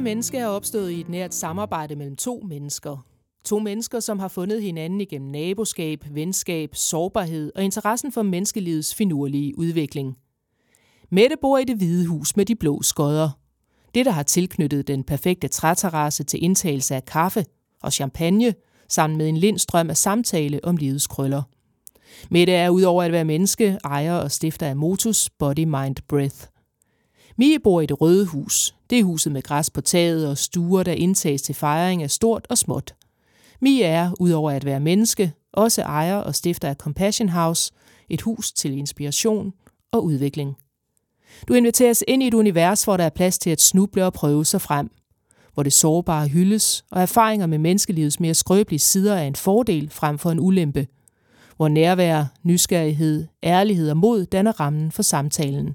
Menneske er opstået i et nært samarbejde mellem to mennesker. To mennesker, som har fundet hinanden igennem naboskab, venskab, sårbarhed og interessen for menneskelivets finurlige udvikling. Mette bor i det hvide hus med de blå skodder. Det, der har tilknyttet den perfekte træterrasse til indtagelse af kaffe og champagne, sammen med en lindstrøm af samtale om livets krøller. Mette er udover at være menneske, ejer og stifter af Motus Body Mind Breath. Mie bor i det røde hus. Det er huset med græs på taget og stuer, der indtages til fejring af stort og småt. Mie er, udover at være menneske, også ejer og stifter af Compassion House, et hus til inspiration og udvikling. Du inviteres ind i et univers, hvor der er plads til at snuble og prøve sig frem. Hvor det sårbare hyldes, og erfaringer med menneskelivets mere skrøbelige sider er en fordel frem for en ulempe. Hvor nærvær, nysgerrighed, ærlighed og mod danner rammen for samtalen.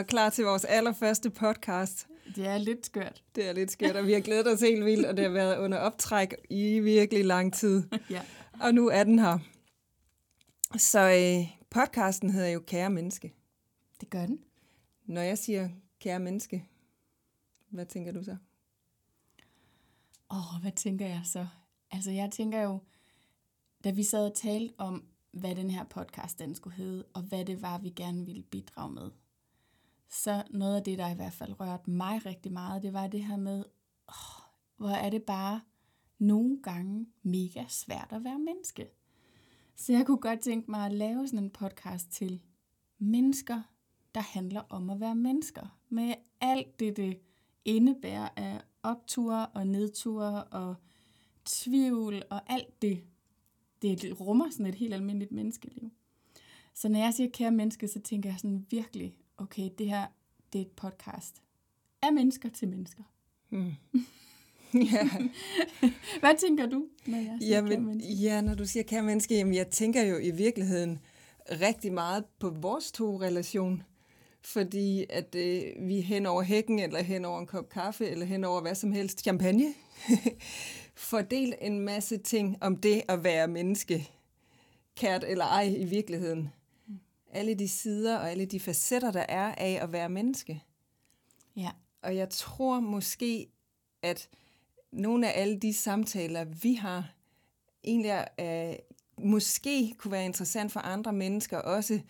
Og klar til vores allerførste podcast. Det er lidt skørt. Det er lidt skørt, og vi har glædet os helt vildt, og det har været under optræk i virkelig lang tid. Ja. Og nu er den her. Så øh, podcasten hedder jo Kære Menneske. Det gør den. Når jeg siger Kære Menneske, hvad tænker du så? Åh, oh, hvad tænker jeg så? Altså, jeg tænker jo, da vi sad og talte om, hvad den her podcast den skulle hedde, og hvad det var, vi gerne ville bidrage med, så noget af det, der i hvert fald rørte mig rigtig meget, det var det her med, åh, hvor er det bare nogle gange mega svært at være menneske. Så jeg kunne godt tænke mig at lave sådan en podcast til mennesker, der handler om at være mennesker. Med alt det, det indebærer af opture og nedture og tvivl og alt det, det rummer sådan et helt almindeligt menneskeliv. Så når jeg siger kære menneske, så tænker jeg sådan virkelig, okay, det her, det er et podcast af mennesker til mennesker. Hmm. ja. Hvad tænker du, når jeg siger Jamen, ja, når du siger kære menneske, jamen jeg tænker jo i virkeligheden rigtig meget på vores to relation. Fordi at øh, vi hen over hækken, eller hen over en kop kaffe, eller hen over hvad som helst, champagne, fordelt en masse ting om det at være menneske, kært eller ej i virkeligheden. Alle de sider og alle de facetter, der er af at være menneske. Ja, Og jeg tror måske, at nogle af alle de samtaler, vi har, egentlig er, måske kunne være interessant for andre mennesker, også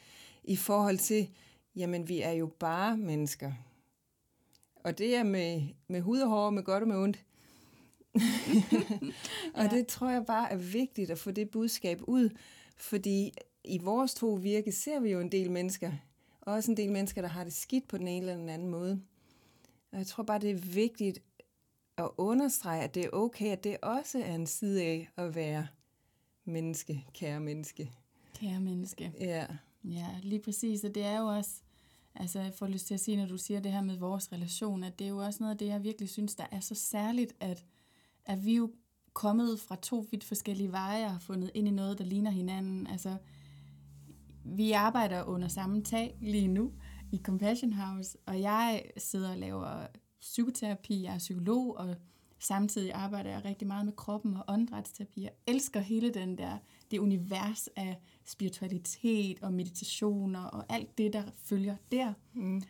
i forhold til, jamen vi er jo bare mennesker. Og det er med, med hud og hår, med godt og med ondt. og Ja. det tror jeg bare er vigtigt at få det budskab ud, fordi i vores to virke ser vi jo en del mennesker, og også en del mennesker, der har det skidt på den ene eller den anden måde. Og jeg tror bare, det er vigtigt at understrege, at det er okay, at det også er en side af at være menneske, kære menneske. kære menneske. Ja, Ja, lige præcis. Og det er jo også, altså jeg får lyst til at sige, når du siger det her med vores relation, at det er jo også noget af det, jeg virkelig synes, der er så særligt, at, at vi jo kommet fra to vidt forskellige veje og har fundet ind i noget, der ligner hinanden. Altså, vi arbejder under samme tag lige nu i Compassion House, og jeg sidder og laver psykoterapi, jeg er psykolog, og samtidig arbejder jeg rigtig meget med kroppen og åndedrætsterapi. Jeg elsker hele den der, det univers af spiritualitet og meditationer og alt det, der følger der. mm.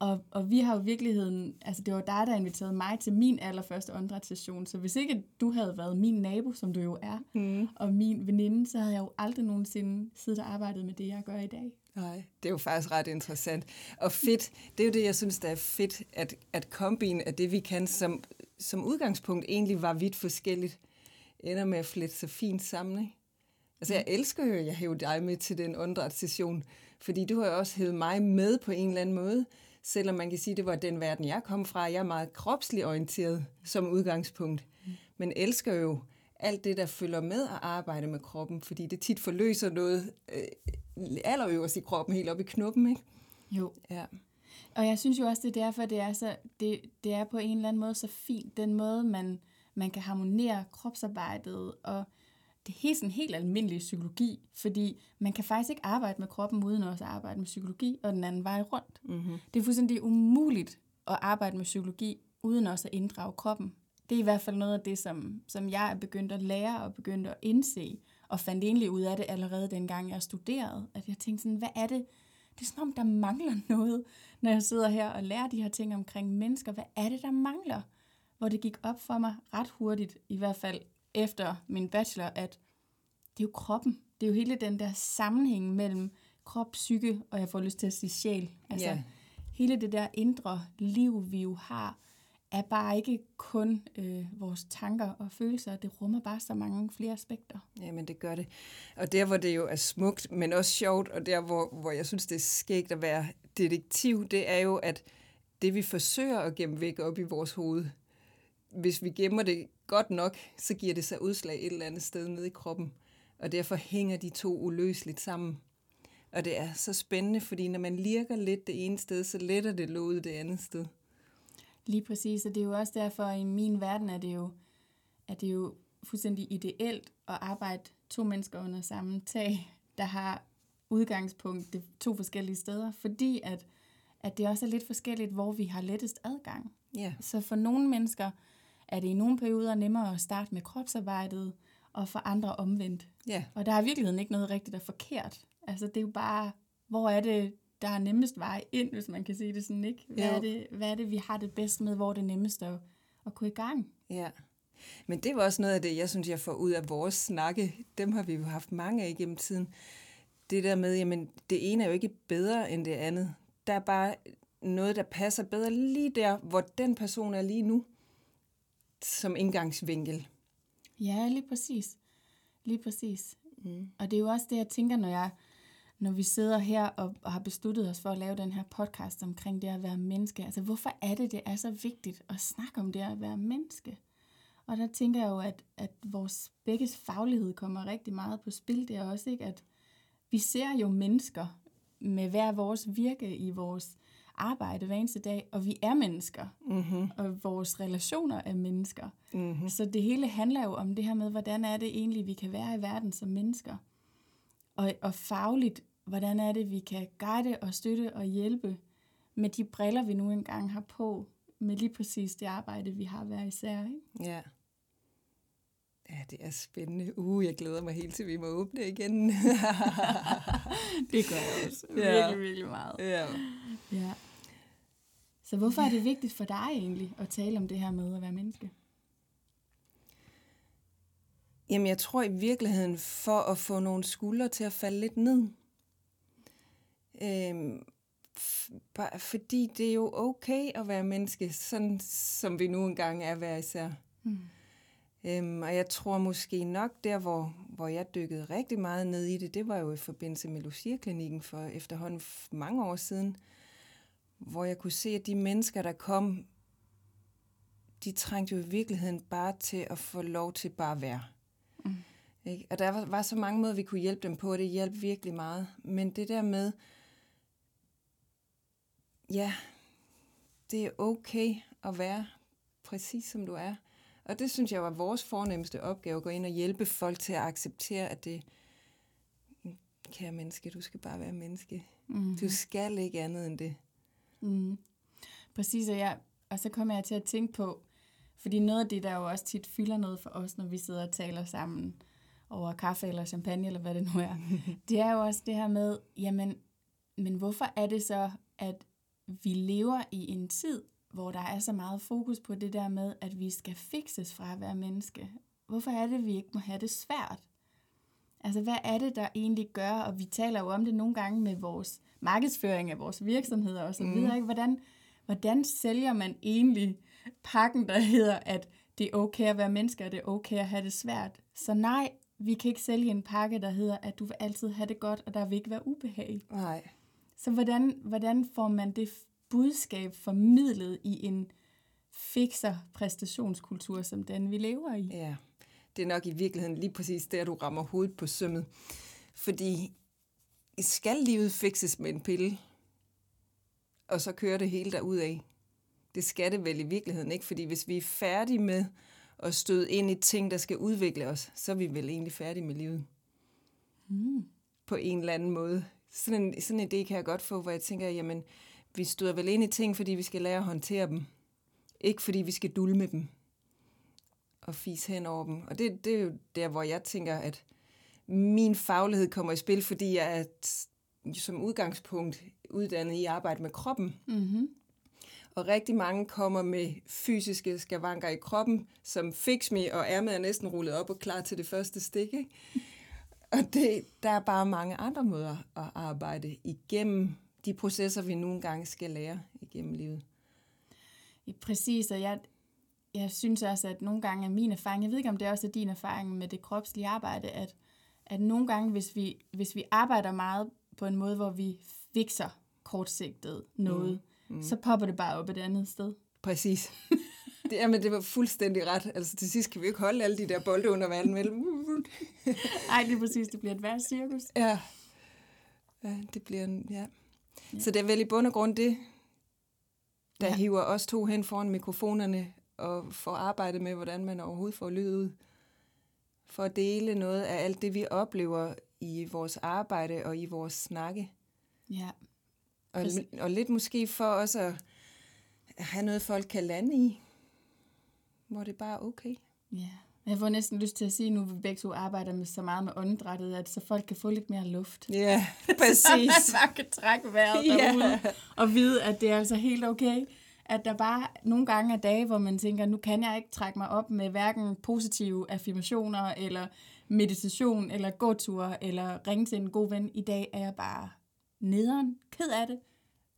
Og, og vi har jo i virkeligheden, altså det var dig, der inviterede mig til min allerførste åndedrætssession, så hvis ikke du havde været min nabo, som du jo er, Mm. og min veninde, så havde jeg jo aldrig nogensinde siddet og arbejdet med det, jeg gør i dag. Nej, det er jo faktisk ret interessant. Og fedt, det er jo det, jeg synes, der er fedt, at, at kombin af det, vi kan, som, som udgangspunkt egentlig var vidt forskelligt, ender med at flette sig fint sammen. Ikke? Altså, jeg elsker jo, at jeg hævde dig med til den åndedrætssession, fordi du har jo også hævet mig med på en eller anden måde, selvom man kan sige, det var den verden, jeg kom fra. Jeg er meget kropsligt orienteret som udgangspunkt, men elsker jo alt det, der følger med at arbejde med kroppen, fordi det tit forløser noget øh, allerøverst i kroppen, helt op i knuppen, ikke? Jo. Ja. Og jeg synes jo også, det er derfor, det er, så, det, det er på en eller anden måde så fint, den måde, man, man kan harmonere kropsarbejdet og det er helt, sådan helt almindelig psykologi, fordi man kan faktisk ikke arbejde med kroppen uden også at arbejde med psykologi, og den anden vej rundt. Mm-hmm. Det er fuldstændig umuligt at arbejde med psykologi uden også at inddrage kroppen. Det er i hvert fald noget af det, som, som jeg er begyndt at lære og begyndt at indse, og fandt egentlig ud af det allerede dengang jeg studerede, at jeg tænkte sådan, hvad er det? Det er som om, der mangler noget, når jeg sidder her og lærer de her ting omkring mennesker. Hvad er det, der mangler? Hvor det gik op for mig ret hurtigt, i hvert fald efter min bachelor, at det er jo kroppen. Det er jo hele den der sammenhæng mellem krop, psyke, og jeg får lyst til at sige sjæl. Altså, Ja. hele det der indre liv, vi jo har, er bare ikke kun øh, vores tanker og følelser. Det rummer bare så mange flere aspekter. Jamen, det gør det. Og der, hvor det jo er smukt, men også sjovt, og der, hvor, hvor jeg synes, det er skægt at være detektiv, det er jo, at det, vi forsøger at gemme væk op i vores hoved, hvis vi gemmer det godt nok, så giver det sig udslag et eller andet sted nede i kroppen. Og derfor hænger de to uløseligt sammen. Og det er så spændende, fordi når man lirker lidt det ene sted, så letter det låget det andet sted. Lige præcis, og det er jo også derfor, i min verden er det jo, er det jo fuldstændig ideelt at arbejde to mennesker under samme tag, der har udgangspunkt det to forskellige steder, fordi at, at det også er lidt forskelligt, hvor vi har lettest adgang. Ja, Så for nogle mennesker er det i nogle perioder nemmere at starte med kropsarbejdet, og for andre omvendt. ja, Og der er i virkeligheden ikke noget rigtigt og forkert. Altså det er jo bare, hvor er det, der er nemmest vej ind, hvis man kan sige det sådan, ikke? Hvad, Jo. er det, hvad er det, vi har det bedst med, hvor er det nemmest at, at gå i gang? ja. Men det var også noget af det, jeg synes, jeg får ud af vores snakke. Dem har vi jo haft mange af igennem tiden. Det der med, jamen, det ene er jo ikke bedre end det andet. Der er bare noget, der passer bedre lige der, hvor den person er lige nu, som indgangsvinkel. Ja, lige præcis. Lige præcis. Mm. Og det er jo også det, jeg tænker, når, jeg, når vi sidder her og, og har besluttet os for at lave den her podcast omkring det at være menneske. Altså, hvorfor er det, det er så vigtigt at snakke om det at være menneske? Og der tænker jeg jo, at, at vores begges faglighed kommer rigtig meget på spil. Det er også ikke, at vi ser jo mennesker med hver vores virke i vores arbejde hver eneste dag, og vi er mennesker, Mm-hmm. og vores relationer er mennesker. Mm-hmm. Så det hele handler jo om det her med, hvordan er det egentlig, vi kan være i verden som mennesker. Og, og fagligt, hvordan er det, vi kan guide og støtte og hjælpe med de briller, vi nu engang har på, med lige præcis det arbejde, vi har hver især. Ikke? Ja. Ja, det er spændende. Uh, jeg glæder mig helt til, vi må åbne igen. Det gør jeg også. Ja. Virkelig, virkelig meget. ja. Ja. Så hvorfor er det vigtigt for dig egentlig at tale om det her med at være menneske? Jamen, jeg tror i virkeligheden, for at få nogle skuldre til at falde lidt ned. Øhm, bare fordi det er jo okay at være menneske, sådan som vi nu engang er hver især. Mm. Øhm, og jeg tror måske nok, der hvor, hvor jeg dykkede rigtig meget ned i det, det var jo i forbindelse med Lucia-klinikken for efterhånden mange år siden, hvor jeg kunne se, at de mennesker, der kom, de trængte jo i virkeligheden bare til at få lov til bare at være. Mm. Ikke? Og der var, var så mange måder, vi kunne hjælpe dem på, og det hjalp virkelig meget. Men det der med, ja, det er okay at være præcis som du er. Og det synes jeg var vores fornemmeste opgave, at gå ind og hjælpe folk til at acceptere, at det, kære menneske, du skal bare være menneske. Mm. Du skal ikke andet end det. Mm. Præcis, og, jeg, og så kommer jeg til at tænke på, fordi noget af det, der jo også tit fylder noget for os, når vi sidder og taler sammen over kaffe eller champagne, eller hvad det nu er, det er jo også det her med, jamen, men hvorfor er det så, at vi lever i en tid, hvor der er så meget fokus på det der med, at vi skal fikses fra at være menneske? Hvorfor er det, vi ikke må have det svært? Altså, hvad er det, der egentlig gør, og vi taler jo om det nogle gange med vores markedsføring af vores virksomheder og så Mm. videre, ikke? Hvordan, hvordan sælger man egentlig pakken, der hedder, at det er okay at være menneske, og det er okay at have det svært? Så nej, vi kan ikke sælge en pakke, der hedder, at du vil altid have det godt, og der vil ikke være ubehag. Nej. Så hvordan, hvordan får man det budskab formidlet i en fikser præstationskultur, som den vi lever i? Ja, det er nok i virkeligheden lige præcis der, du rammer hovedet på sømmet. Fordi skal livet fikses med en pille? og så kører det hele af. Det skal det vel i virkeligheden ikke, fordi hvis vi er færdige med at støde ind i ting, der skal udvikle os, så er vi vel egentlig færdige med livet. Mm. På en eller anden måde. Sådan en, sådan en idé kan jeg godt få, hvor jeg tænker, jamen, vi støder vel ind i ting, fordi vi skal lære at håndtere dem. Ikke fordi vi skal dulme dem og fise hen over dem. Og det, det er jo der, hvor jeg tænker, at min faglighed kommer i spil, fordi jeg er som udgangspunkt uddannet i at arbejde med kroppen. Mm-hmm. Og rigtig mange kommer med fysiske skavanker i kroppen, som fix me, og ærmet er næsten rullet op og klar til det første stik. Ikke? Og det, der er bare mange andre måder at arbejde igennem de processer, vi nogle gange skal lære igennem livet. Præcis, og jeg, jeg synes også, at nogle gange er min erfaring, jeg ved ikke, om det også er din erfaring med det kropslige arbejde, at, at nogle gange, hvis vi, hvis vi arbejder meget på en måde, hvor vi fikser kortsigtet noget, mm. Mm. så popper det bare op et andet sted. Præcis. Det, men det var fuldstændig ret. Altså til sidst kan vi ikke holde alle de der bolde under vandet mellem. Nej, det er præcis. Det bliver et værre cirkus. Ja. Ja, det bliver en, ja. ja. Så det er vel i bund og grund det, der ja. hiver os to hen foran mikrofonerne og får arbejdet med, hvordan man overhovedet får lyd ud. For at dele noget af alt det, vi oplever i vores arbejde og i vores snakke. Ja. Og, og lidt måske for også at have noget, folk kan lande i, hvor det bare er okay. Ja. Jeg får næsten lyst til at sige, nu vi begge to arbejder med så meget med åndedrættet, at så folk kan få lidt mere luft. Ja, præcis. så man bare kan trække vejret derude ja. og vide, at det er altså helt okay. At der bare nogle gange er dage, hvor man tænker, nu kan jeg ikke trække mig op med hverken positive affirmationer, eller meditation, eller gåtur, eller ringe til en god ven. I dag er jeg bare nederen, ked af det.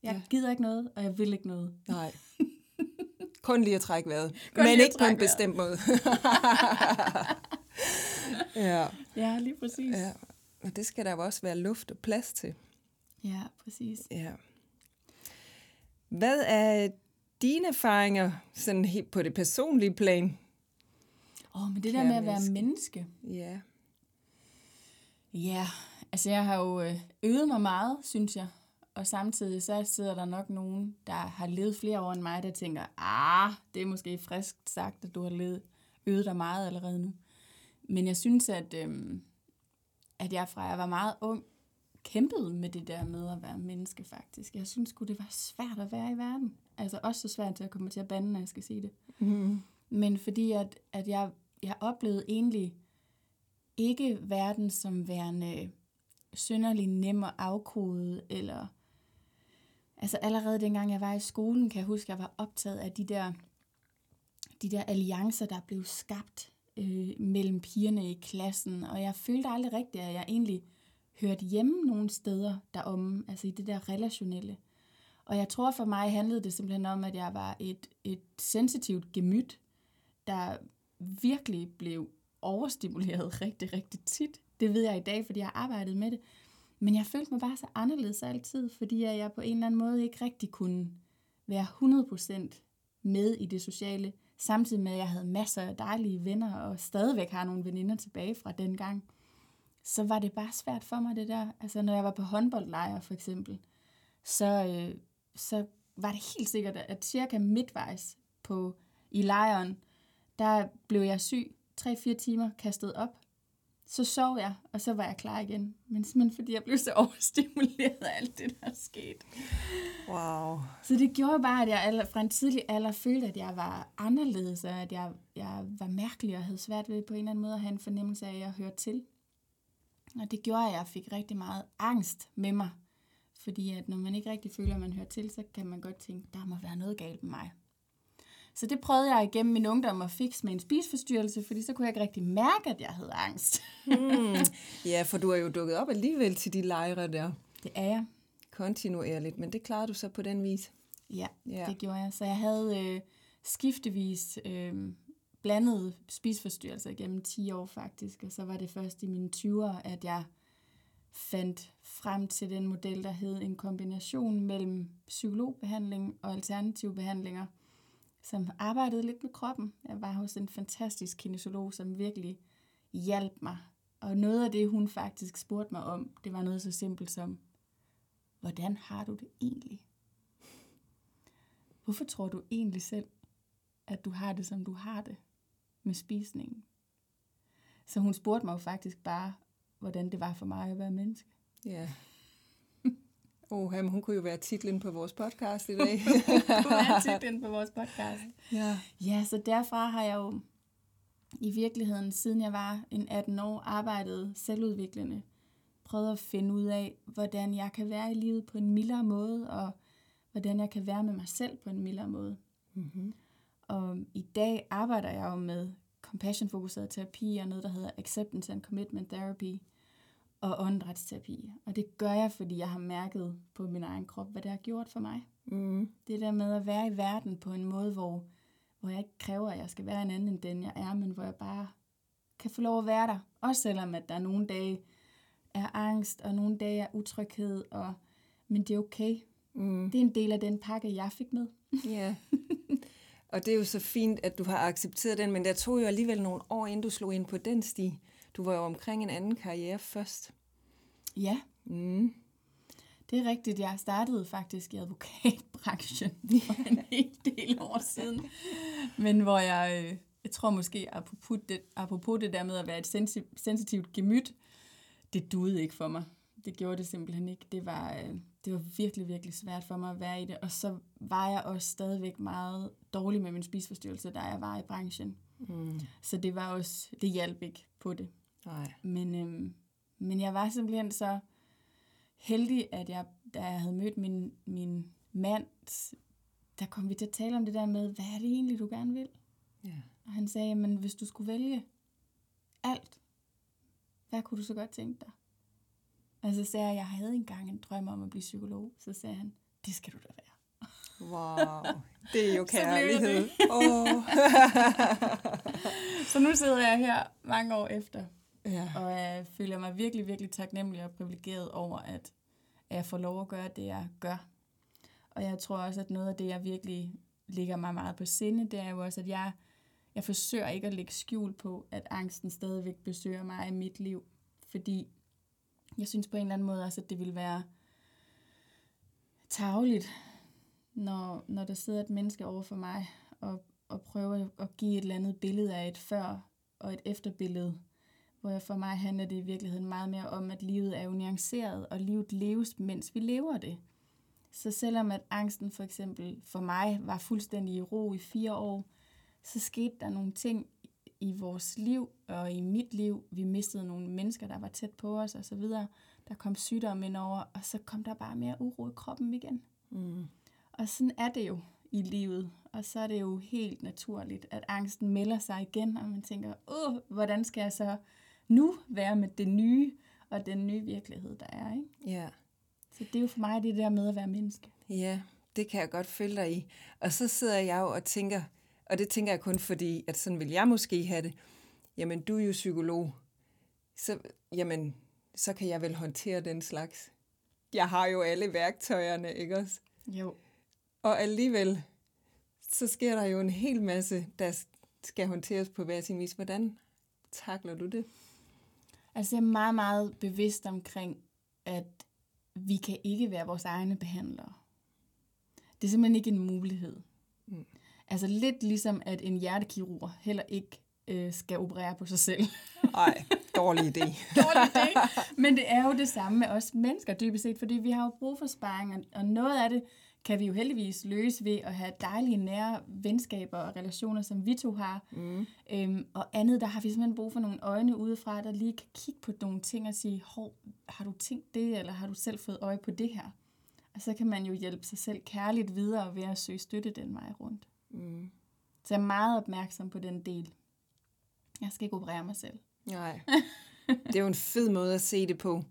Jeg ja. gider ikke noget, og jeg vil ikke noget. Nej. Kun lige at trække vejret. Kun Men ikke på en bestemt måde. ja. ja, lige præcis. Ja. Og det skal der jo også være luft og plads til. Ja, præcis. Ja. Hvad er dine erfaringer sådan helt på det personlige plan? Åh, oh, men det der med at være menneske. Ja. Ja, altså jeg har jo øh, øvet mig meget, synes jeg. Og samtidig så sidder der nok nogen, der har levet flere år end mig, der tænker, ah, det er måske frisk sagt, at du har levet, øvet dig meget allerede nu. Men jeg synes, at, øhm, at jeg fra jeg var meget ung, kæmpede med det der med at være menneske faktisk. Jeg synes sgu, det var svært at være i verden. Altså også så svært til at komme til at bande, når jeg skal sige det. Mm. Men fordi at, at jeg, jeg oplevede egentlig ikke verden som værende synderlig nem at afkode, eller altså allerede dengang jeg var i skolen, kan jeg huske, at jeg var optaget af de der, de der alliancer, der blev skabt øh, mellem pigerne i klassen, og jeg følte aldrig rigtigt, at jeg egentlig hørte hjemme nogle steder derom, altså i det der relationelle. Og jeg tror for mig handlede det simpelthen om, at jeg var et, et sensitivt gemyt, der virkelig blev overstimuleret rigtig, rigtig tit. Det ved jeg i dag, fordi jeg har arbejdet med det. Men jeg følte mig bare så anderledes altid, fordi jeg på en eller anden måde ikke rigtig kunne være 100% med i det sociale, samtidig med, at jeg havde masser af dejlige venner, og stadigvæk har nogle veninder tilbage fra den gang. Så var det bare svært for mig, det der. Altså, når jeg var på håndboldlejr, for eksempel, så, øh, så var det helt sikkert, at cirka midtvejs på, i lejren, der blev jeg syg 3-4 timer kastet op. Så sov jeg, og så var jeg klar igen. Men simpelthen fordi jeg blev så overstimuleret af alt det, der er sket. Wow. Så det gjorde bare, at jeg fra en tidlig alder følte, at jeg var anderledes, og at jeg, jeg var mærkelig og havde svært ved på en eller anden måde at have en fornemmelse af, at jeg hørte til. Og det gjorde, at jeg fik rigtig meget angst med mig. Fordi at når man ikke rigtig føler, at man hører til, så kan man godt tænke, der må være noget galt med mig. Så det prøvede jeg igennem min ungdom at fikse med en spiseforstyrrelse, fordi så kunne jeg ikke rigtig mærke, at jeg havde angst. mm. Ja, for du er jo dukket op alligevel til de lejre der. Det er jeg. Kontinuerligt, men det klarede du så på den vis. Ja, ja. det gjorde jeg. Så jeg havde øh, skiftevis øh, blandede spisforstyrrelser gennem 10 år faktisk, og så var det først i mine 20'er, at jeg fandt frem til den model, der hed en kombination mellem psykologbehandling og alternative behandlinger – som arbejdede lidt med kroppen. Jeg var hos en fantastisk kinesiolog, som virkelig hjalp mig. Og noget af det, hun faktisk spurgte mig om, det var noget så simpelt som, hvordan har du det egentlig? hvorfor tror du egentlig selv, at du har det, som du har det med spisningen? Så hun spurgte mig jo faktisk bare, hvordan det var for mig at være menneske. Ja. Oh, jamen, hun kunne jo være titlen på vores podcast i dag. du er titlen på vores podcast. ja. Ja, så derfra har jeg jo i virkeligheden, siden jeg var en 18 år, arbejdet selvudviklende. Prøvet at finde ud af, hvordan jeg kan være i livet på en mildere måde, og hvordan jeg kan være med mig selv på en mildere måde. Mm-hmm. Og i dag arbejder jeg jo med compassion-fokuseret terapi og noget, der hedder acceptance and commitment therapy og åndedrætsterapi. Og det gør jeg, fordi jeg har mærket på min egen krop, hvad det har gjort for mig. Mm. Det der med at være i verden på en måde, hvor, hvor jeg ikke kræver, at jeg skal være en anden end den, jeg er, men hvor jeg bare kan få lov at være der. Også selvom, at der nogle dage er angst, og nogle dage er utryghed, og, men det er okay. Mm. Det er en del af den pakke, jeg fik med. Ja. Og det er jo så fint, at du har accepteret den, men der tog jo alligevel nogle år, inden du slog ind på den sti. Du var jo omkring en anden karriere først. Ja, Mm. det er rigtigt. Jeg startede faktisk i advokatbranchen for en hel del år siden. Men hvor jeg, øh, jeg tror måske, apropos det, apropos det der med at være et sensi- sensitivt gemyt, det duede ikke for mig. Det gjorde det simpelthen ikke. Det var, øh, det var virkelig, virkelig svært for mig at være i det. Og så var jeg også stadigvæk meget dårlig med min spiseforstyrrelse, da jeg var i branchen. Mm. Så det var også, det hjalp ikke på det. Nej. Men, øhm, men jeg var simpelthen så heldig, at jeg, da jeg havde mødt min, min mand, der kom vi til at tale om det der med, hvad er det egentlig, du gerne vil? Ja. Og han sagde, men hvis du skulle vælge alt, hvad kunne du så godt tænke dig? Og så sagde jeg, jeg havde engang en drøm om at blive psykolog. Så sagde han, det skal du da være. Wow. Det er jo Så kærlighed. Oh. Så nu sidder jeg her mange år efter, ja. og jeg føler mig virkelig, virkelig taknemmelig og privilegeret over, at at jeg får lov at gøre det, jeg gør. Og jeg tror også, at noget af det, jeg virkelig ligger mig meget på sinde, det er jo også, at jeg, jeg forsøger ikke at lægge skjul på, at angsten stadigvæk besøger mig i mit liv. Fordi jeg synes på en eller anden måde også, at det vil være tageligt, når, når der sidder et menneske over for mig og, og prøver at give et eller andet billede af et før og et efterbillede, hvor for mig handler det i virkeligheden meget mere om, at livet er jo nuanceret, og livet leves, mens vi lever det. Så selvom at angsten for eksempel for mig var fuldstændig i ro i fire år, så skete der nogle ting i vores liv og i mit liv. Vi mistede nogle mennesker, der var tæt på os og så videre. Der kom sygdomme ind over, og så kom der bare mere uro i kroppen igen. Mm. Og sådan er det jo i livet. Og så er det jo helt naturligt, at angsten melder sig igen, og man tænker, åh, hvordan skal jeg så nu være med det nye og den nye virkelighed, der er. Ikke? Ja. Så det er jo for mig det der med at være menneske. Ja, det kan jeg godt følge dig i. Og så sidder jeg jo og tænker, og det tænker jeg kun fordi, at sådan vil jeg måske have det. Jamen, du er jo psykolog. Så, jamen, så kan jeg vel håndtere den slags. Jeg har jo alle værktøjerne, ikke også? Jo. Og alligevel, så sker der jo en hel masse, der skal håndteres på hver sin vis. Hvordan takler du det? Altså jeg er meget, meget bevidst omkring, at vi kan ikke være vores egne behandlere. Det er simpelthen ikke en mulighed. Mm. Altså lidt ligesom, at en hjertekirurg heller ikke øh, skal operere på sig selv. Nej, dårlig idé. Dårlig idé. Men det er jo det samme med os mennesker dybest set, fordi vi har jo brug for sparring, og- og noget af det kan vi jo heldigvis løse ved at have dejlige nære venskaber og relationer, som vi to har. Mm. Øhm, og andet, der har vi simpelthen brug for nogle øjne udefra, der lige kan kigge på nogle ting og sige, hov, har du tænkt det, eller har du selv fået øje på det her? Og så kan man jo hjælpe sig selv kærligt videre ved at søge støtte den vej rundt. Mm. Så jeg er meget opmærksom på den del. Jeg skal ikke operere mig selv. Nej. Det er jo en fed måde at se det på.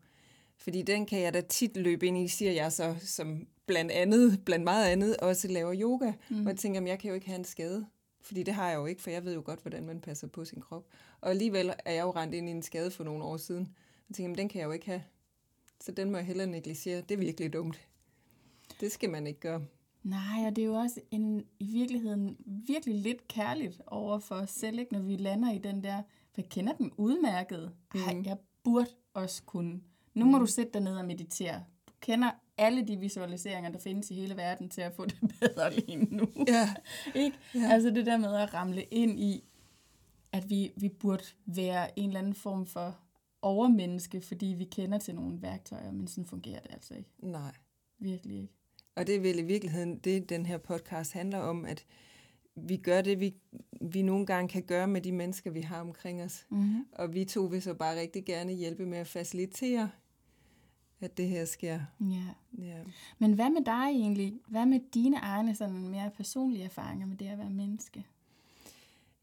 Fordi den kan jeg da tit løbe ind i, siger jeg så, som blandt andet, blandt meget andet, også laver yoga. Mm. Og jeg tænker, at jeg kan jo ikke have en skade. Fordi det har jeg jo ikke, for jeg ved jo godt, hvordan man passer på sin krop. Og alligevel er jeg jo rent ind i en skade for nogle år siden. Jeg tænker, at den kan jeg jo ikke have. Så den må jeg hellere negligere. Det er virkelig dumt. Det skal man ikke gøre. Nej, og det er jo også en, i virkeligheden virkelig lidt kærligt over for os selv, ikke? når vi lander i den der, for jeg kender den udmærket. Ej, Mhm. jeg burde også kunne. Nu må du sætte dig ned og meditere. Du kender alle de visualiseringer, der findes i hele verden, til at få det bedre lige nu. Ja. ikke? Ja. Altså det der med at ramle ind i, at vi, vi burde være en eller anden form for overmenneske, fordi vi kender til nogle værktøjer, men sådan fungerer det altså ikke. Nej. Virkelig ikke. Og det er vel i virkeligheden det, den her podcast handler om, at vi gør det, vi, vi nogle gange kan gøre med de mennesker, vi har omkring os. Mm-hmm. Og vi to vil så bare rigtig gerne hjælpe med at facilitere, at det her sker. Ja. Ja. Men hvad med dig egentlig? Hvad med dine egne sådan mere personlige erfaringer med det at være menneske?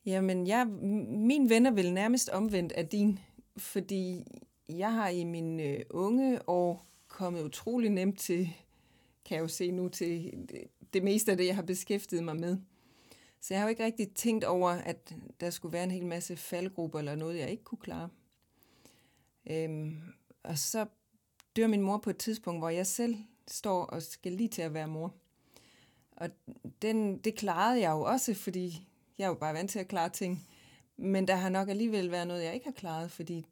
Jamen, jeg, min venner vil nærmest omvendt af din, fordi jeg har i mine øh, unge år kommet utrolig nemt til, kan jeg jo se nu, til det, det meste af det, jeg har beskæftiget mig med. Så jeg har jo ikke rigtig tænkt over, at der skulle være en hel masse faldgrupper eller noget, jeg ikke kunne klare. Øhm, og så dør min mor på et tidspunkt, hvor jeg selv står og skal lige til at være mor. Og den, det klarede jeg jo også, fordi jeg er jo bare vant til at klare ting. Men der har nok alligevel været noget, jeg ikke har klaret, fordi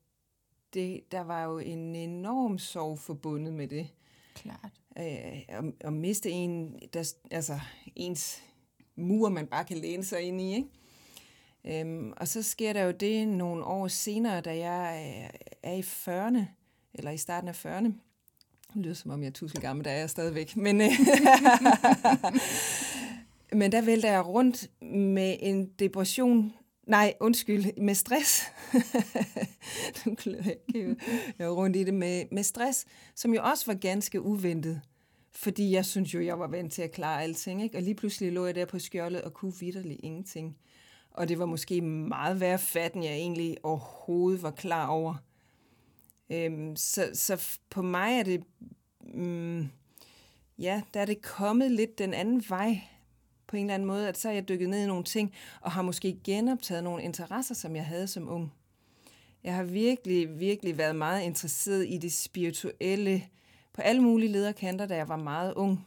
det, der var jo en enorm sorg forbundet med det. Klart. Øh, at, at miste en, der, altså ens mur, man bare kan læne sig ind i. Ikke? Øhm, og så sker der jo det nogle år senere, da jeg er i 40'erne, eller i starten af 40'erne. Det lyder som om jeg er tusind gammel, der er jeg stadigvæk. Men, øh, men der vælter jeg rundt med en depression. Nej, undskyld, med stress. nu jeg. Øh, jeg rundt i det med, med stress, som jo også var ganske uventet. Fordi jeg synes jo, jeg var vant til at klare alting. Ikke? Og lige pludselig lå jeg der på skjoldet og kunne vidderligt ingenting. Og det var måske meget værre fat, end jeg egentlig overhovedet var klar over. Øhm, så, så på mig er det, mm, ja, der er det kommet lidt den anden vej på en eller anden måde, at så er jeg dykket ned i nogle ting, og har måske genoptaget nogle interesser, som jeg havde som ung. Jeg har virkelig, virkelig været meget interesseret i det spirituelle, på alle mulige lederkanter, da jeg var meget ung.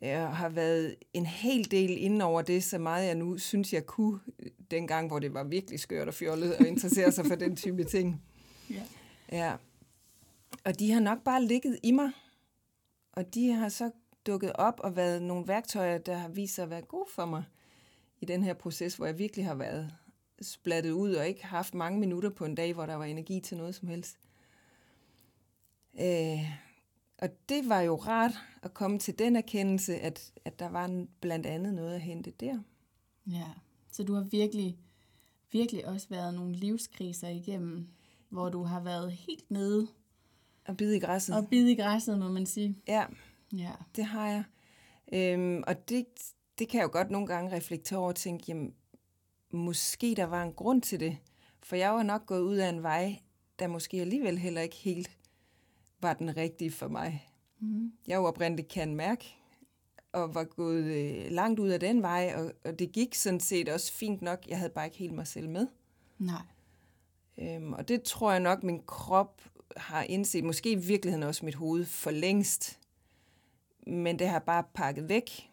Jeg har været en hel del inden over det, så meget jeg nu synes, jeg kunne, øh, dengang, hvor det var virkelig skørt og fjollet at interessere sig for den type ting. Ja. Ja. Og de har nok bare ligget i mig. Og de har så dukket op og været nogle værktøjer, der har vist sig at være gode for mig i den her proces, hvor jeg virkelig har været splattet ud og ikke haft mange minutter på en dag, hvor der var energi til noget som helst. Øh, og det var jo rart at komme til den erkendelse, at, at der var blandt andet noget at hente der. Ja, så du har virkelig, virkelig også været nogle livskriser igennem, hvor du har været helt nede Og bide i græsset. og bide i græsset, må man sige. Ja, Ja, det har jeg. Øhm, og det, det kan jeg jo godt nogle gange reflektere over og tænke, jamen, måske der var en grund til det. For jeg var nok gået ud af en vej, der måske alligevel heller ikke helt var den rigtige for mig. mm. Jeg jo oprindeligt kan mærke, og var gået øh, langt ud af den vej, og, og det gik sådan set også fint nok. Jeg havde bare ikke helt mig selv med. nej. Øhm, og det tror jeg nok, min krop har indset, måske i virkeligheden også mit hoved for længst. Men det har bare pakket væk.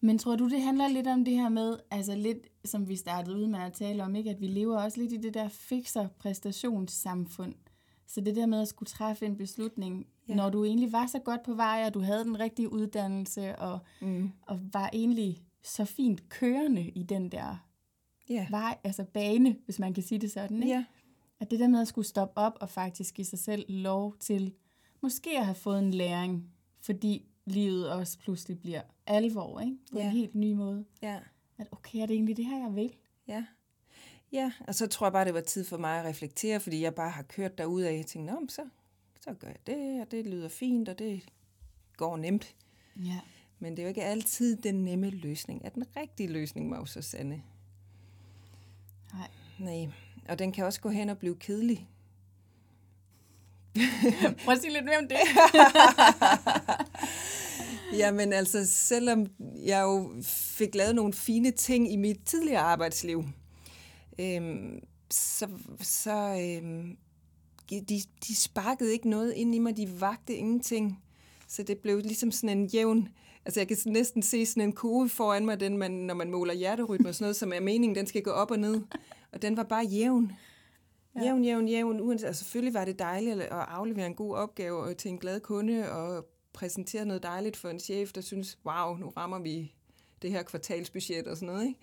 Men tror du, det handler lidt om det her med, altså lidt som vi startede ud med at tale om, ikke? at vi lever også lidt i det der fikser præstationssamfund. Så det der med at skulle træffe en beslutning, Ja. ja. når du egentlig var så godt på vej, og du havde den rigtige uddannelse, og, Mm. og var egentlig så fint kørende i den der Ja. vej, altså bane, hvis man kan sige det sådan. Ikke? ja. At det der med at skulle stoppe op og faktisk give sig selv lov til måske at have fået en læring, fordi livet også pludselig bliver alvor, ikke? På Ja. en helt ny måde. Ja. At okay, er det egentlig det her, jeg vil? Ja. Ja, og så tror jeg bare, det var tid for mig at reflektere, fordi jeg bare har kørt derud af, og jeg tænkte, Nå, så, så gør jeg det, og det lyder fint, og det går nemt. Ja. Men det er jo ikke altid den nemme løsning. Er den rigtige løsning, må jo så sande. Nej. Nej, og den kan også gå hen og blive kedelig. Prøv at sige lidt mere om det. Jamen altså, selvom jeg jo fik lavet nogle fine ting i mit tidligere arbejdsliv, øhm, så, så øhm, de, de sparkede ikke noget ind i mig, de vagte ingenting. Så det blev ligesom sådan en jævn, altså jeg kan næsten se sådan en kurve foran mig, den man, når man måler hjerterytme og sådan noget, som er meningen, den skal gå op og ned. Og den var bare jævn. Jævn, jævn, jævn. Uanset, altså, selvfølgelig var det dejligt at aflevere en god opgave til en glad kunde og præsentere noget dejligt for en chef, der synes, wow, nu rammer vi det her kvartalsbudget og sådan noget. Ikke?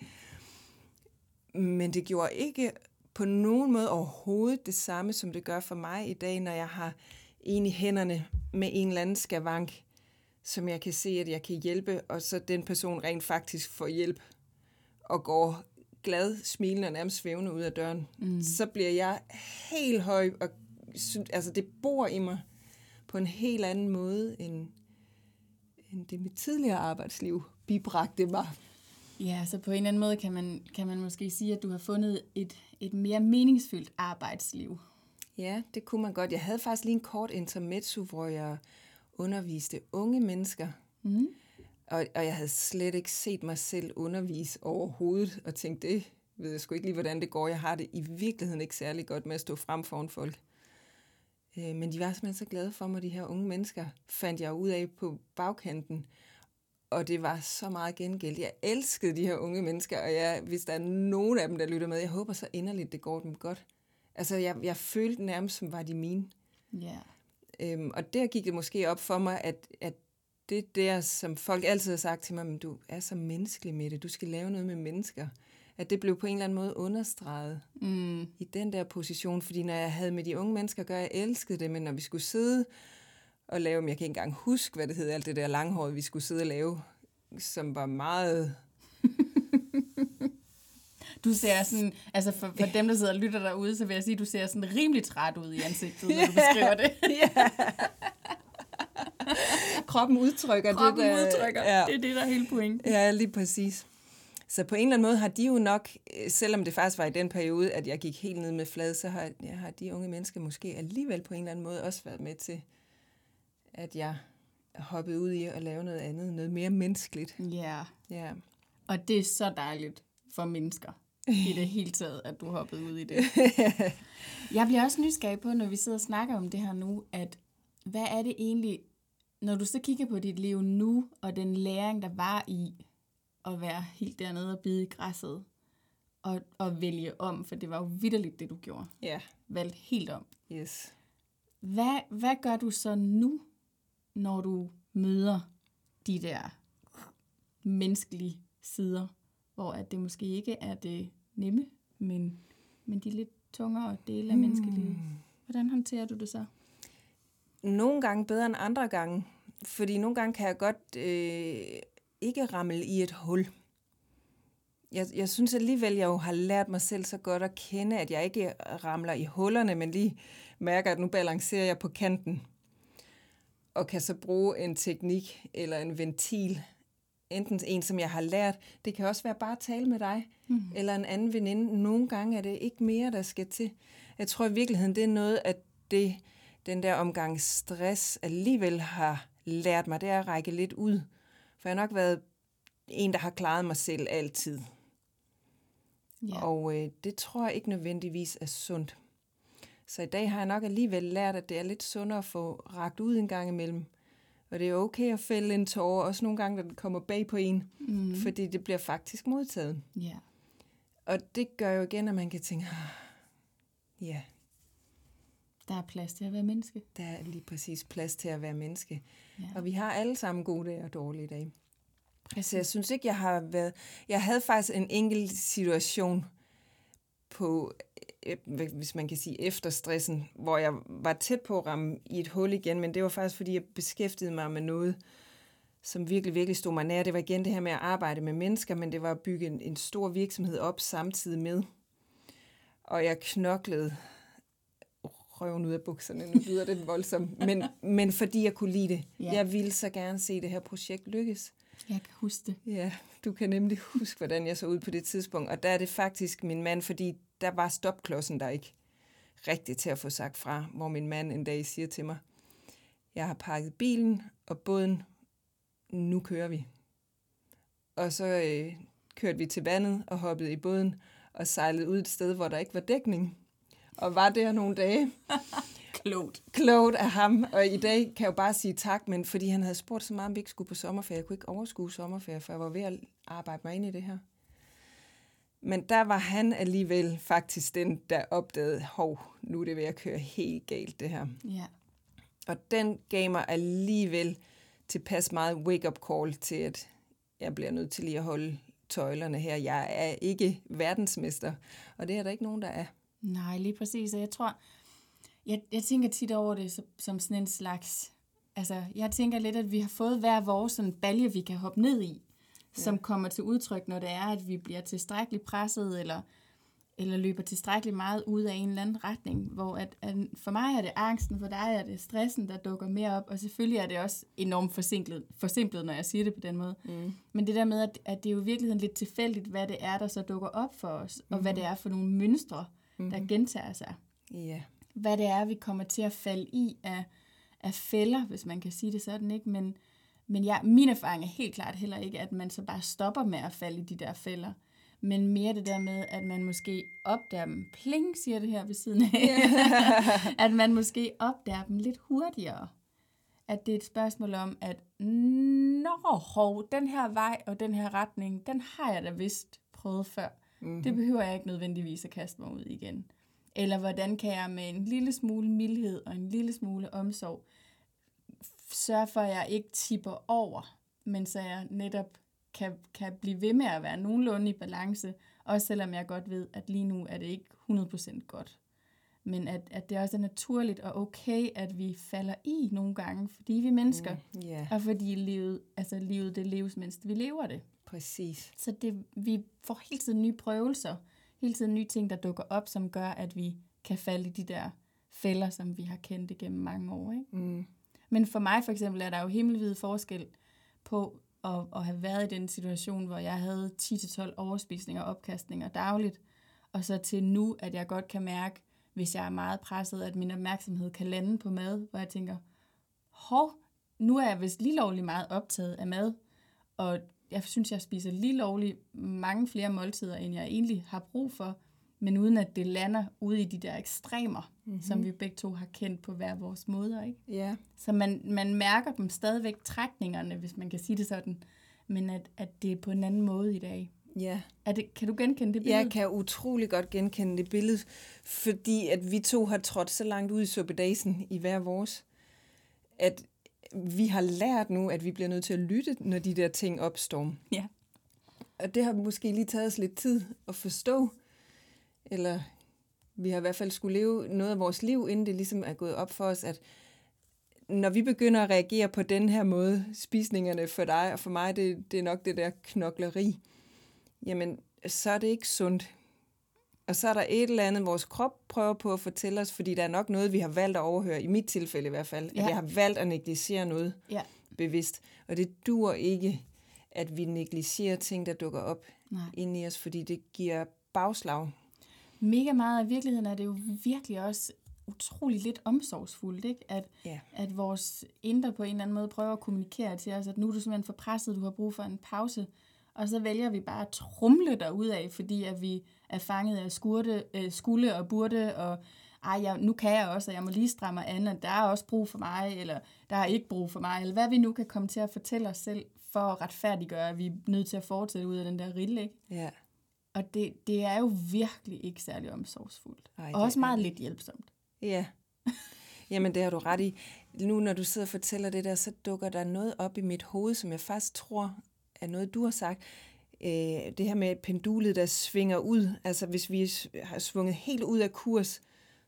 Men det gjorde ikke på nogen måde overhovedet det samme, som det gør for mig i dag, når jeg har en i hænderne med en eller anden skavank, som jeg kan se, at jeg kan hjælpe, og så den person rent faktisk får hjælp og går glad, smilende og nærmest svævende ud af døren. Mm. Så bliver jeg helt høj, og altså det bor i mig på en helt anden måde, end, end det mit tidligere arbejdsliv bibragte mig. Ja, så på en eller anden måde kan man, kan man måske sige, at du har fundet et, et mere meningsfyldt arbejdsliv. Ja, det kunne man godt. Jeg havde faktisk lige en kort intermezzo, hvor jeg underviste unge mennesker. Mm. Og, og jeg havde slet ikke set mig selv undervise overhovedet, og tænkte, det ved jeg sgu ikke lige, hvordan det går. Jeg har det i virkeligheden ikke særlig godt med at stå frem foran folk. Øh, men de var simpelthen så glade for mig, de her unge mennesker, fandt jeg ud af på bagkanten. Og det var så meget gengæld. Jeg elskede de her unge mennesker, og jeg, hvis der er nogen af dem, der lytter med, jeg håber så inderligt, det går dem godt. Altså, jeg, jeg følte nærmest, som var de mine. Ja. Øhm, og der gik det måske op for mig, at, at det der, som folk altid har sagt til mig, men du er så menneskelig med det, du skal lave noget med mennesker. At det blev på en eller anden måde understreget mm. i den der position, fordi når jeg havde med de unge mennesker at gøre, jeg elskede det, men når vi skulle sidde og lave, jeg kan ikke engang huske, hvad det hed, alt det der langhåret, vi skulle sidde og lave, som var meget du ser sådan, altså for, for dem, der sidder og lytter derude, så vil jeg sige, du ser sådan rimelig træt ud i ansigtet, når du beskriver det. ja. Kroppen udtrykker Kroppen det. Kroppen udtrykker, ja. det er det, der er hele pointen. Ja, lige præcis. Så på en eller anden måde har de jo nok, øh, selvom det faktisk var i den periode, at jeg gik helt ned med flad, så har, ja, har de unge mennesker måske alligevel på en eller anden måde også været med til, at jeg hoppet ud i at lave noget andet, noget mere menneskeligt. Ja. Ja. Og det er så dejligt for mennesker i det hele taget, at du hoppede ud i det. Jeg bliver også nysgerrig på, når vi sidder og snakker om det her nu, at hvad er det egentlig, når du så kigger på dit liv nu, og den læring, der var i at være helt dernede og bide i græsset, og, og vælge om, for det var jo vidderligt det, du gjorde. Ja. Yeah. Valgte helt om. Yes. Hvad, hvad gør du så nu, når du møder de der menneskelige sider? hvor at det måske ikke er det nemme, men, men de lidt tungere dele af menneskelivet. Hmm. Hvordan håndterer du det så? Nogle gange bedre end andre gange, fordi nogle gange kan jeg godt øh, ikke ramme i et hul. Jeg, jeg synes alligevel, jeg jo har lært mig selv så godt at kende, at jeg ikke ramler i hullerne, men lige mærker, at nu balancerer jeg på kanten og kan så bruge en teknik eller en ventil enten en, som jeg har lært, det kan også være bare at tale med dig, mm. eller en anden veninde. Nogle gange er det ikke mere, der skal til. Jeg tror i virkeligheden, det er noget, at det, den der omgang stress alligevel har lært mig, det er at række lidt ud. For jeg har nok været en, der har klaret mig selv altid. Ja. Og øh, det tror jeg ikke nødvendigvis er sundt. Så i dag har jeg nok alligevel lært, at det er lidt sundere at få ragt ud en gang imellem. Og det er okay at fælde en tårer, også nogle gange, når den kommer bag på en, mm. fordi det bliver faktisk modtaget. Ja. Og det gør jo igen, at man kan tænke, ah, ja. Der er plads til at være menneske. Der er lige præcis plads til at være menneske. Ja. Og vi har alle sammen gode dage og dårlige dage. Præcis. Så jeg synes ikke, jeg har været... Jeg havde faktisk en enkelt situation på hvis man kan sige, efter stressen, hvor jeg var tæt på at ramme i et hul igen, men det var faktisk, fordi jeg beskæftigede mig med noget, som virkelig, virkelig stod mig nær. Det var igen det her med at arbejde med mennesker, men det var at bygge en, en stor virksomhed op samtidig med. Og jeg knoklede røven ud af bukserne, nu lyder det voldsomt, men, men fordi jeg kunne lide det. Ja. Jeg ville så gerne se det her projekt lykkes. Jeg kan huske det. Ja, du kan nemlig huske, hvordan jeg så ud på det tidspunkt. Og der er det faktisk min mand, fordi der var stopklodsen der ikke rigtigt til at få sagt fra, hvor min mand en dag siger til mig, jeg har pakket bilen og båden, nu kører vi. Og så øh, kørte vi til vandet og hoppede i båden og sejlede ud et sted, hvor der ikke var dækning. Og var der nogle dage. Klogt. Klogt af ham. Og i dag kan jeg jo bare sige tak, men fordi han havde spurgt så meget, om vi ikke skulle på sommerferie. Jeg kunne ikke overskue sommerferie, for jeg var ved at arbejde mig ind i det her. Men der var han alligevel faktisk den, der opdagede, hov, nu er det ved at køre helt galt det her. Ja. Og den gav mig alligevel tilpas meget wake-up call til, at jeg bliver nødt til lige at holde tøjlerne her. Jeg er ikke verdensmester, og det er der ikke nogen, der er. Nej, lige præcis. Og jeg tror, jeg, jeg tænker tit over det som, som sådan en slags... Altså, jeg tænker lidt, at vi har fået hver vores sådan balje, vi kan hoppe ned i, ja. som kommer til udtryk, når det er, at vi bliver tilstrækkeligt presset, eller, eller løber tilstrækkeligt meget ud af en eller anden retning. Hvor at, at for mig er det angsten, for dig er det stressen, der dukker mere op, og selvfølgelig er det også enormt forsimplet, forsimplet når jeg siger det på den måde. Mm. Men det der med, at, at det er jo i virkeligheden lidt tilfældigt, hvad det er, der så dukker op for os, mm. og hvad det er for nogle mønstre, mm. der gentager sig. Ja. Hvad det er, vi kommer til at falde i af, af fælder, hvis man kan sige det sådan, ikke? Men, men ja, min erfaring er helt klart heller ikke, at man så bare stopper med at falde i de der fælder. Men mere det der med, at man måske opdager dem. Pling, siger det her ved siden af. at man måske opdager dem lidt hurtigere. At det er et spørgsmål om, at nå, hov, den her vej og den her retning, den har jeg da vist prøvet før. Mm-hmm. Det behøver jeg ikke nødvendigvis at kaste mig ud igen. Eller hvordan kan jeg med en lille smule mildhed og en lille smule omsorg sørge for, at jeg ikke tipper over, men så jeg netop kan, kan blive ved med at være nogenlunde i balance, også selvom jeg godt ved, at lige nu er det ikke 100% godt. Men at, at det også er naturligt og okay, at vi falder i nogle gange, fordi vi er mennesker, Mm, ja, og fordi livet, altså livet det leves, mens vi lever det. præcis. Så det, vi får hele tiden nye prøvelser, hele tiden nye ting, der dukker op, som gør, at vi kan falde i de der fælder, som vi har kendt igennem mange år. Ikke? Mm. Men for mig for eksempel er der jo himmelvid forskel på at, at have været i den situation, hvor jeg havde 10-12 overspisninger og opkastninger dagligt, og så til nu, at jeg godt kan mærke, hvis jeg er meget presset, at min opmærksomhed kan lande på mad, hvor jeg tænker, hov, nu er jeg vist lige lovlig meget optaget af mad, og jeg synes, jeg spiser lige lovlig mange flere måltider, end jeg egentlig har brug for, men uden at det lander ude i de der ekstremer, mm-hmm. som vi begge to har kendt på hver vores måder. Ikke? Ja, Så man, man mærker dem stadigvæk, trækningerne, hvis man kan sige det sådan, men at, at det er på en anden måde i dag. ja. Er det, kan du genkende det billede? Jeg kan utrolig godt genkende det billede, fordi at vi to har trådt så langt ud i suppedasen i hver vores, at vi har lært nu, at vi bliver nødt til at lytte, når de der ting opstår. Ja. Og det har måske lige taget os lidt tid at forstå, eller vi har i hvert fald skulle leve noget af vores liv, inden det ligesom er gået op for os, at når vi begynder at reagere på den her måde, spisningerne for dig og for mig, det, det er nok det der knokleri, jamen så er det ikke sundt. Og så er der et eller andet, vores krop prøver på at fortælle os, fordi der er nok noget, vi har valgt at overhøre, i mit tilfælde i hvert fald, ja. At jeg har valgt at negligere noget Ja. bevidst. Og det dur ikke, at vi negligerer ting, der dukker op Nej. inde i os, fordi det giver bagslag. Mega meget af virkeligheden er det jo virkelig også utrolig lidt omsorgsfuldt, ikke? At, Ja. at vores indre på en eller anden måde prøver at kommunikere til os, at nu er du simpelthen for presset, du har brug for en pause, og så vælger vi bare at trumle af, fordi at vi er fanget af skurte, øh, skulle og burde, og ej, jeg, nu kan jeg også, og jeg må lige stramme mig an, og der er også brug for mig, eller der er ikke brug for mig, eller hvad vi nu kan komme til at fortælle os selv, for at retfærdiggøre, at vi er nødt til at fortsætte ud af den der rille, ikke? Ja. Og det, det er jo virkelig ikke særlig omsorgsfuldt. Ej, og også meget lidt hjælpsomt. Ja. Jamen, det har du ret i. Nu, når du sidder og fortæller det der, så dukker der noget op i mit hoved, som jeg faktisk tror er noget, du har sagt. Øh, det her med pendulet, der svinger ud. Altså, hvis vi har svunget helt ud af kurs,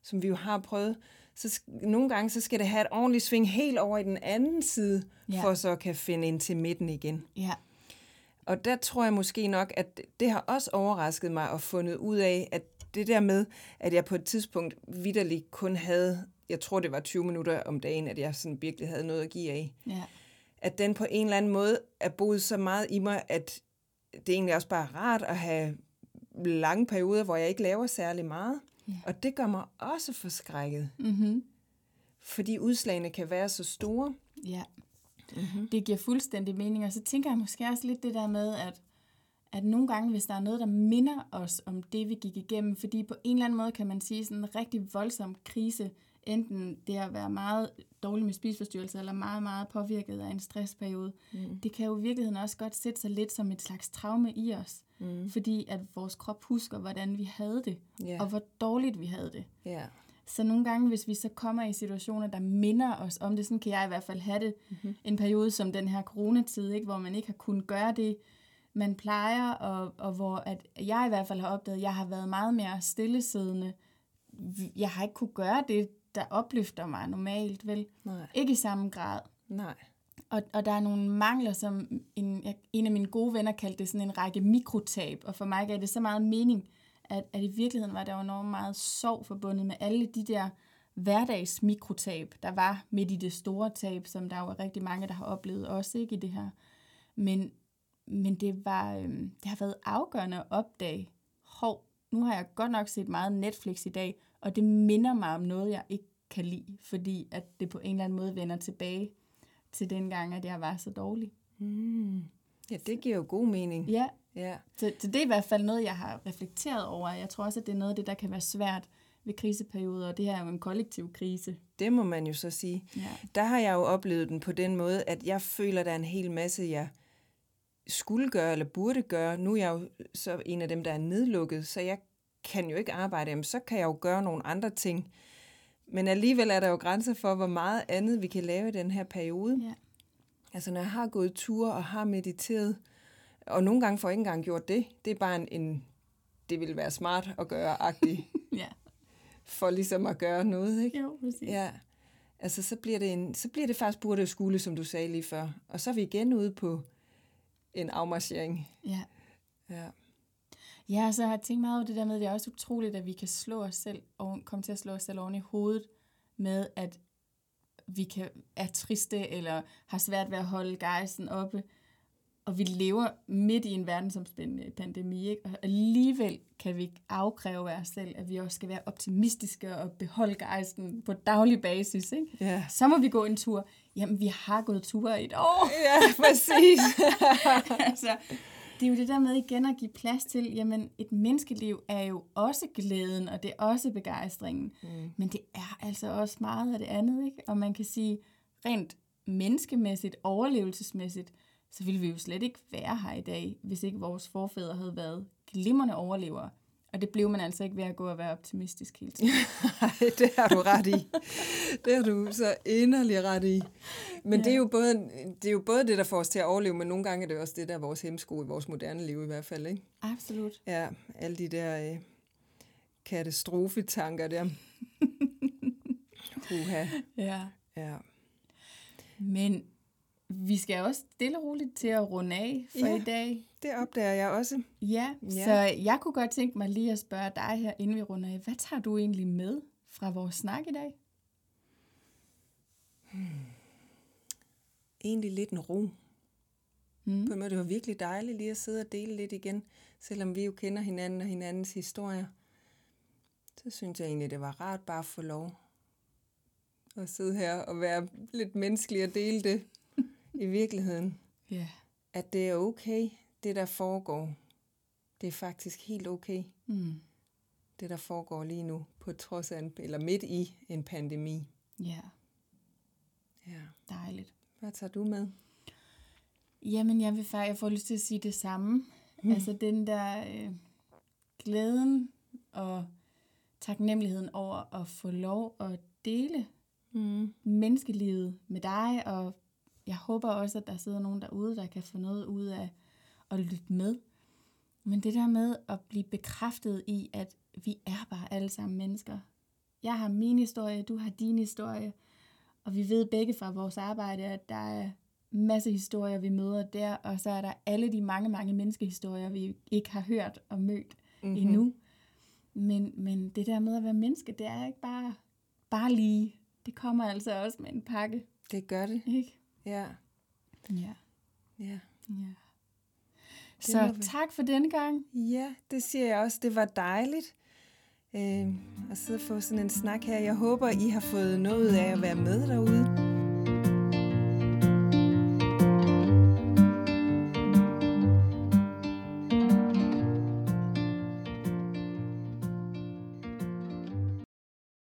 som vi jo har prøvet, så nogle gange så skal det have et ordentligt sving helt over i den anden side, ja. for så at kan finde ind til midten igen. Ja, Og der tror jeg måske nok, at det har også overrasket mig og fundet ud af, at det der med, at jeg på et tidspunkt vidderligt kun havde, jeg tror det var 20 minutter om dagen, at jeg sådan virkelig havde noget at give af, ja, at den på en eller anden måde er boet så meget i mig, at det egentlig også bare er rart at have lange perioder, hvor jeg ikke laver særlig meget. Ja. Og det gør mig også forskrækket, mm-hmm. fordi udslagene kan være så store. ja. Mm-hmm. Det giver fuldstændig mening, og så tænker jeg måske også lidt det der med, at, at nogle gange, hvis der er noget, der minder os om det, vi gik igennem, fordi på en eller anden måde kan man sige, sådan en rigtig voldsom krise, enten det at være meget dårlig med spiseforstyrrelser, eller meget, meget påvirket af en stressperiode, mm. det kan jo i virkeligheden også godt sætte sig lidt som et slags traume i os. Mm. Fordi at vores krop husker, hvordan vi havde det, Ja. og hvor dårligt vi havde det. Ja. Så nogle gange, hvis vi så kommer i situationer, der minder os om det, sådan kan jeg i hvert fald have det, mm-hmm. en periode som den her coronatid, ikke, hvor man ikke har kunnet gøre det, man plejer, og, og hvor at jeg i hvert fald har opdaget, at jeg har været meget mere stillesiddende. Jeg har ikke kunne gøre det, der opløfter mig normalt, vel? Nej. Ikke i samme grad. Nej. Og, og der er nogle mangler, som en, en af mine gode venner kaldte det sådan en række mikrotab, og for mig gav det så meget mening, at, at i virkeligheden var der jo enormt meget sorg forbundet med alle de der hverdagsmikrotab, der var midt i det store tab, som der jo er rigtig mange, der har oplevet også ikke i det her. Men, men det, var, øhm, det har været afgørende at opdage, hov, nu har jeg godt nok set meget Netflix i dag, og det minder mig om noget, jeg ikke kan lide, fordi at det på en eller anden måde vender tilbage til den gang, at jeg var så dårlig. Ja, det giver jo god mening. Ja, Ja. så, så det er i hvert fald noget, jeg har reflekteret over. Jeg tror også, at det er noget af det, der kan være svært ved kriseperioder, og det her er jo en kollektiv krise. Det må man jo så sige. Ja. Der har jeg jo oplevet den på den måde, at jeg føler, der er en hel masse, jeg skulle gøre eller burde gøre. Nu er jeg jo så en af dem, der er nedlukket, så jeg kan jo ikke arbejde. Jamen, så kan jeg jo gøre nogle andre ting. Men alligevel er der jo grænser for, hvor meget andet vi kan lave i den her periode. Ja. Altså, når jeg har gået ture og har mediteret, og nogle gange får jeg ikke engang gjort det, det er bare en, en det ville være smart at gøre-agtig, ja. for ligesom at gøre noget, ikke? Jo, præcis. Ja, altså så bliver det, en, så bliver det faktisk burde og skulle, som du sagde lige før. Og så er vi igen ude på en afmarchering. ja. Ja. Ja, så har jeg tænkt meget over det der med, at det er også utroligt, at vi kan slå os selv, og komme til at slå os selv oven i hovedet med, at vi kan, er triste eller har svært ved at holde gejsten oppe. Og vi lever midt i en verdensomspændende pandemi, ikke? og alligevel kan vi ikke afkræve af os selv, at vi også skal være optimistiske og beholde gejsten på daglig basis. Ikke? Ja. Så må vi gå en tur. Jamen, vi har gået ture i et år. Ja, præcis. altså, det er jo det der med igen at give plads til, jamen et menneskeliv er jo også glæden, og det er også begejstringen. Mm. Men det er altså også meget af det andet, ikke? Og man kan sige, rent menneskemæssigt, overlevelsesmæssigt, så ville vi jo slet ikke være her i dag, hvis ikke vores forfædre havde været glimrende overlevere. Og det blev man altså ikke ved at gå og være optimistisk hele tiden. Nej, det har du ret i. Det har du så inderlig ret i. Men ja. det, er jo både, det er jo både det, der får os til at overleve, men nogle gange er det også det, der er vores hemsko i vores moderne liv i hvert fald. Ikke? Absolut. Ja, alle de der øh, katastrofetanker der. Uha. Ja. Ja. Men vi skal også stille og roligt til at runde af for Ja. i dag. Det opdager jeg også. Ja, Ja. så jeg kunne godt tænke mig lige at spørge dig her, inden vi runder af. Hvad tager du egentlig med fra vores snak i dag? Egentlig lidt en ro. Mm. På en måde, det var virkelig dejligt lige at sidde og dele lidt igen, selvom vi jo kender hinanden og hinandens historier. Så synes jeg egentlig, det var rart bare at få lov at sidde her og være lidt menneskelig og dele det i virkeligheden. Ja. At det er okay, det der foregår. Det er faktisk helt okay, Mm. det der foregår lige nu, på trods af en, eller midt i en pandemi. Ja, Ja. dejligt. Hvad tager du med? Jamen, jeg vil faktisk, jeg får lyst til at sige det samme. Mm. Altså den der øh, glæden og taknemmeligheden over at få lov at dele Mm. menneskelivet med dig, og jeg håber også, at der sidder nogen derude, der kan få noget ud af at lytte med. Men det der med at blive bekræftet i, at vi er bare alle sammen mennesker. Jeg har min historie, du har din historie, og vi ved begge fra vores arbejde, at der er masse historier, vi møder der, og så er der alle de mange, mange menneskehistorier, vi ikke har hørt og mødt mm-hmm. endnu. Men, men det der med at være menneske, det er ikke bare, bare lige. Det kommer altså også med en pakke, Det gør det. ikke? Ja. Ja. Ja. ja. Så vi. tak for denne gang. Ja, det siger jeg også. Det var dejligt øh, at sidde og få sådan en snak her. Jeg håber, I har fået noget ud af at være med derude.